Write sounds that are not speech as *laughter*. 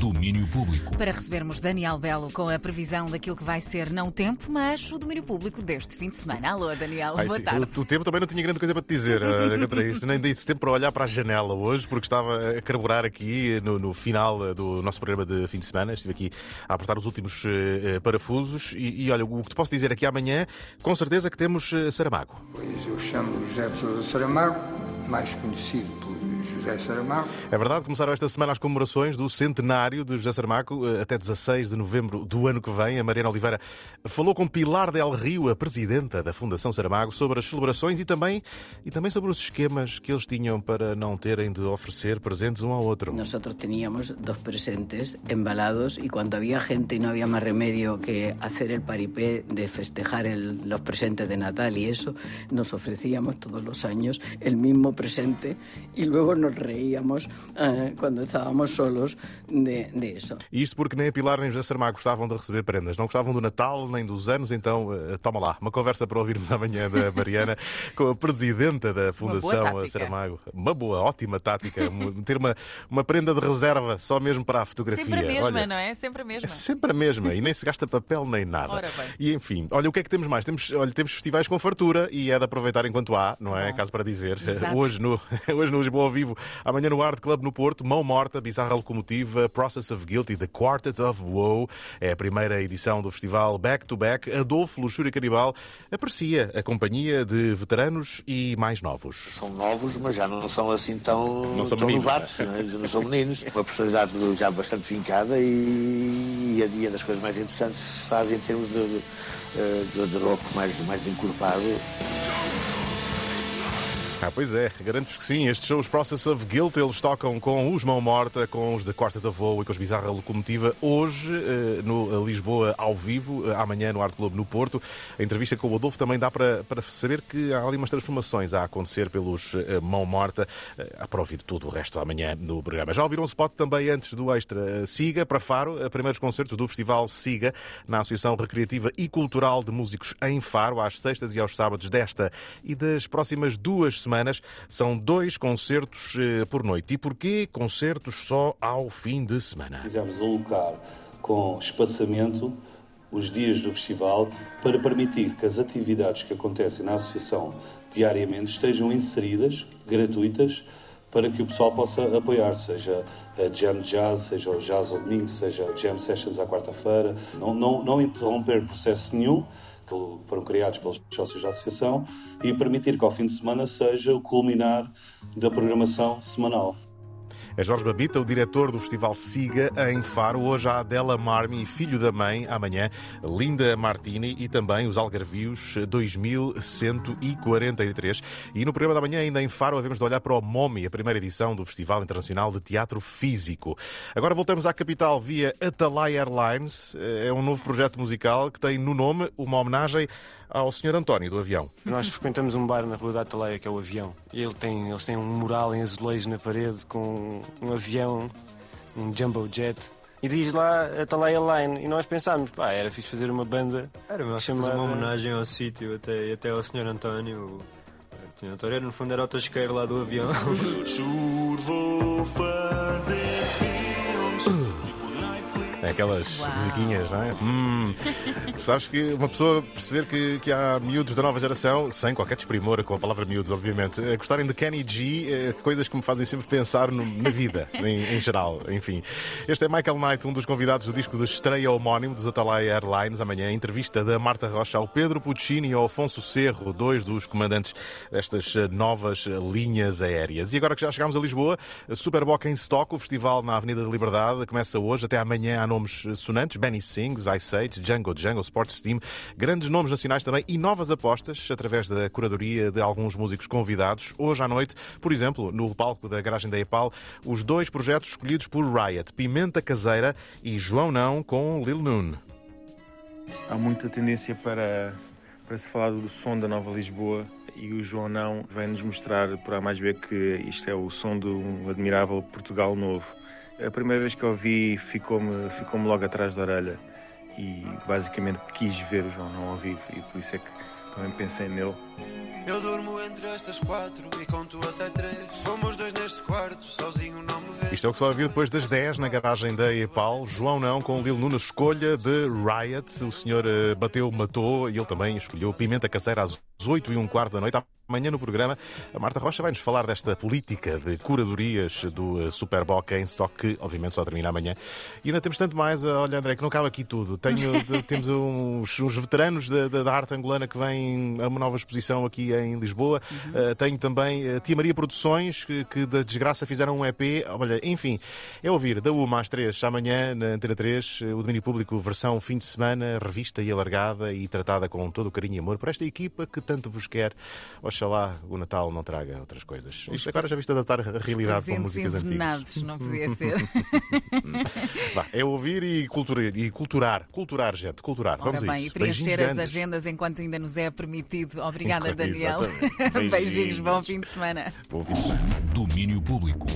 Domínio Público. Para recebermos Daniel Belo com a previsão daquilo que vai ser não o tempo, mas o domínio público deste fim de semana. Alô, Daniel, Ai, boa sim, tarde. O, o tempo também não tinha grande coisa para te dizer eh, contra *laughs* isto. Nem disse tempo para olhar para a janela hoje, porque estava a carburar aqui no, no final eh, do nosso programa de fim de semana. Estive aqui a apertar os últimos eh, eh, parafusos. E, e olha, o que te posso dizer aqui amanhã, com certeza que temos eh, Saramago. Pois eu chamo José de Sousa Saramago, mais conhecido por José Saramago. É verdade, começaram esta semana as comemorações do centenário de José Saramago, eh, até 16 de novembro do ano que vem. A Mariana Oliveira falou com Pilar Del Rio, a presidenta da Fundação Saramago, sobre as celebrações e também, e também sobre os esquemas que eles tinham para não terem de oferecer presentes um ao outro. Nosotros teníamos dos presentes embalados y cuando había gente y no había más remedio que hacer el paripé de festejar el- los presentes de Natal y eso, nos ofrecíamos todos los años el mismo presente y luego nos reíamos eh, cuando estábamos solos de, de. E Isto porque nem a Pilar nem o José Saramago gostavam de receber prendas. Não gostavam do Natal nem dos anos, então eh, toma lá. Uma conversa para ouvirmos *laughs* amanhã da Mariana com a presidenta da Fundação. Saramago. Uma boa, ótima tática. Ter uma, uma prenda de reserva só mesmo para a fotografia. Sempre a mesma, Olha, não é? Sempre a mesma. É sempre a mesma e nem se gasta papel nem nada. Ora bem. E enfim, olha o que é que temos mais? Temos, olha, temos festivais com fartura e é de aproveitar enquanto há, não é? Bom. Caso para dizer. Exato. Hoje no, *laughs* hoje no Lisboa ao vivo, amanhã no Art Club no Porto, Mão Morta, Bizarra Locomotiva, Process of Guilty, The Quartet of Woe. É a primeira edição do festival Back to Back. Adolfo Luxúria Canibal aprecia a companhia de veteranos e mais novos. são novos, mas já não são assim tão, Não são tão meninos, novatos, não, é? Já não são meninos. Uma personalidade já bastante fincada e, e a dia das coisas mais interessantes se fazem em termos de, de, eh, de- de rock mais, mais encorpado. Ah, pois é, garanto-vos que sim. Estes são os Process of Guilt. Eles tocam com os Mão Morta, com os de Quarta da Voo e com os Bizarra Locomotiva hoje eh, no Lisboa ao vivo, eh, amanhã no Arte Globo no Porto. A entrevista com o Adolfo também dá para, para saber que há ali umas transformações a acontecer pelos eh, Mão Morta. Há para ouvir tudo o resto amanhã no programa. Já ouviram um spot também antes do Extra? Siga para Faro, primeiros concertos do Festival Siga na Associação Recreativa e Cultural de Músicos em Faro, às sextas e aos sábados desta e das próximas duas semanas. São dois concertos eh, por noite. E porquê concertos só ao fim de semana? Quisemos alocar com espaçamento os dias do festival para permitir que as atividades que acontecem na associação diariamente estejam inseridas, gratuitas, para que o pessoal possa apoiar, seja a Jam Jazz, seja o Jazz ao domingo, seja Jam Sessions à quarta-feira. Não, não, não interromper processo nenhum, foram criados pelos sócios da associação, e permitir que ao fim de semana seja o culminar da programação semanal. É Jorge Babita, o diretor do Festival Siga em Faro. Hoje há Adela Marmi, filho da mãe, amanhã Linda Martini e também os Algarvios 2143. E no programa da manhã, ainda em Faro, havemos de olhar para o MOMI, a primeira edição do Festival Internacional de Teatro Físico. Agora voltamos à capital via Atalaya Airlines. É um novo projeto musical que tem no nome uma homenagem ao Sr. António do avião. Nós frequentamos um bar na Rua da Ataleia, que é o Avião. E ele tem, eles têm um mural em azulejos na parede com um avião, um jumbo jet. E diz lá Ataleia Line. E nós pensámos, pá, era fixe fazer uma banda. Era mais chamada... fazer uma homenagem ao sítio até, e até ao Sr. António. O, o Sr. António, no fundo, era o tosqueiro lá do avião. *laughs* Juro, vou fazer Aquelas Uau. musiquinhas, não é? Hum, sabes que uma pessoa perceber que, que há miúdos da nova geração, sem qualquer desprimor com a palavra miúdos, obviamente, a gostarem de Kenny G, eh, coisas que me fazem sempre pensar no- na vida, *laughs* em, em geral. Enfim, este é Michael Knight, um dos convidados do disco de estreia homónimo dos Atalaya Airlines. Amanhã, entrevista da Marta Rocha ao Pedro Puccini e ao Afonso Cerro, dois dos comandantes destas eh, novas eh, linhas aéreas. E agora que já chegámos a Lisboa, a Superboc em Stock, o festival na Avenida da Liberdade, começa hoje, até amanhã há nomes sonantes, Benny Sings, Ice Age, Django Django, Sports Team, grandes nomes nacionais também e novas apostas através da curadoria de alguns músicos convidados. Hoje à noite, por exemplo, no palco da garagem da EPAL, os dois projetos escolhidos por Riot, Pimenta Caseira e João Não com Lil Noon. Há muita tendência para, para se falar do som da Nova Lisboa e o João Não vem nos mostrar por A mais B que isto é o som de um admirável Portugal novo. A primeira vez que eu ouvi ficou-me ficou logo atrás da orelha e basicamente quis ver o João Não ao vivo e por isso é que também pensei nele. Eu durmo entre estas quatro e conto até três. Fomos dois neste quarto, sozinho não me vês. Isto é o que se vai ouvir depois das 10 na garagem da EPAL. João não, com Lil Nuno escolha de Riot. O senhor eh, bateu, matou e ele também escolheu Pimenta Caseira às 8 e um quarto da noite. Amanhã no programa, a Marta Rocha vai-nos falar desta política de curadorias do eh, Super Boca em stock, que obviamente só termina amanhã. E ainda temos tanto mais. eh, Olha, André, que não cabe aqui tudo. Tenho, *laughs* temos uns, uns veteranos da, da- arte angolana que vêm a uma nova exposição aqui em Lisboa. Eh, tenho também a Tia Maria Produções, que, que da desgraça fizeram um EP. Olha, enfim, é ouvir da uma às três amanhã na Antena 3, eh, o domínio público, versão fim de semana, revista e alargada e tratada com todo o carinho e amor por esta equipa que tanto vos quer. Oxalá o Natal não traga outras coisas. Isto agora já viste adaptar a realidade com Presentes músicas antigas. não podia *laughs* ser. Vá, é ouvir e culturar, e culturar, culturar, gente, culturar. Ora Vamos a bem, isso. e preencher Beijinhos as grandes. agendas enquanto ainda nos é permitido. Obrigada, Daniel. Beijinhos, *laughs* Beijinhos. bom fim de semana. Bom fim de semana. Domínio Público.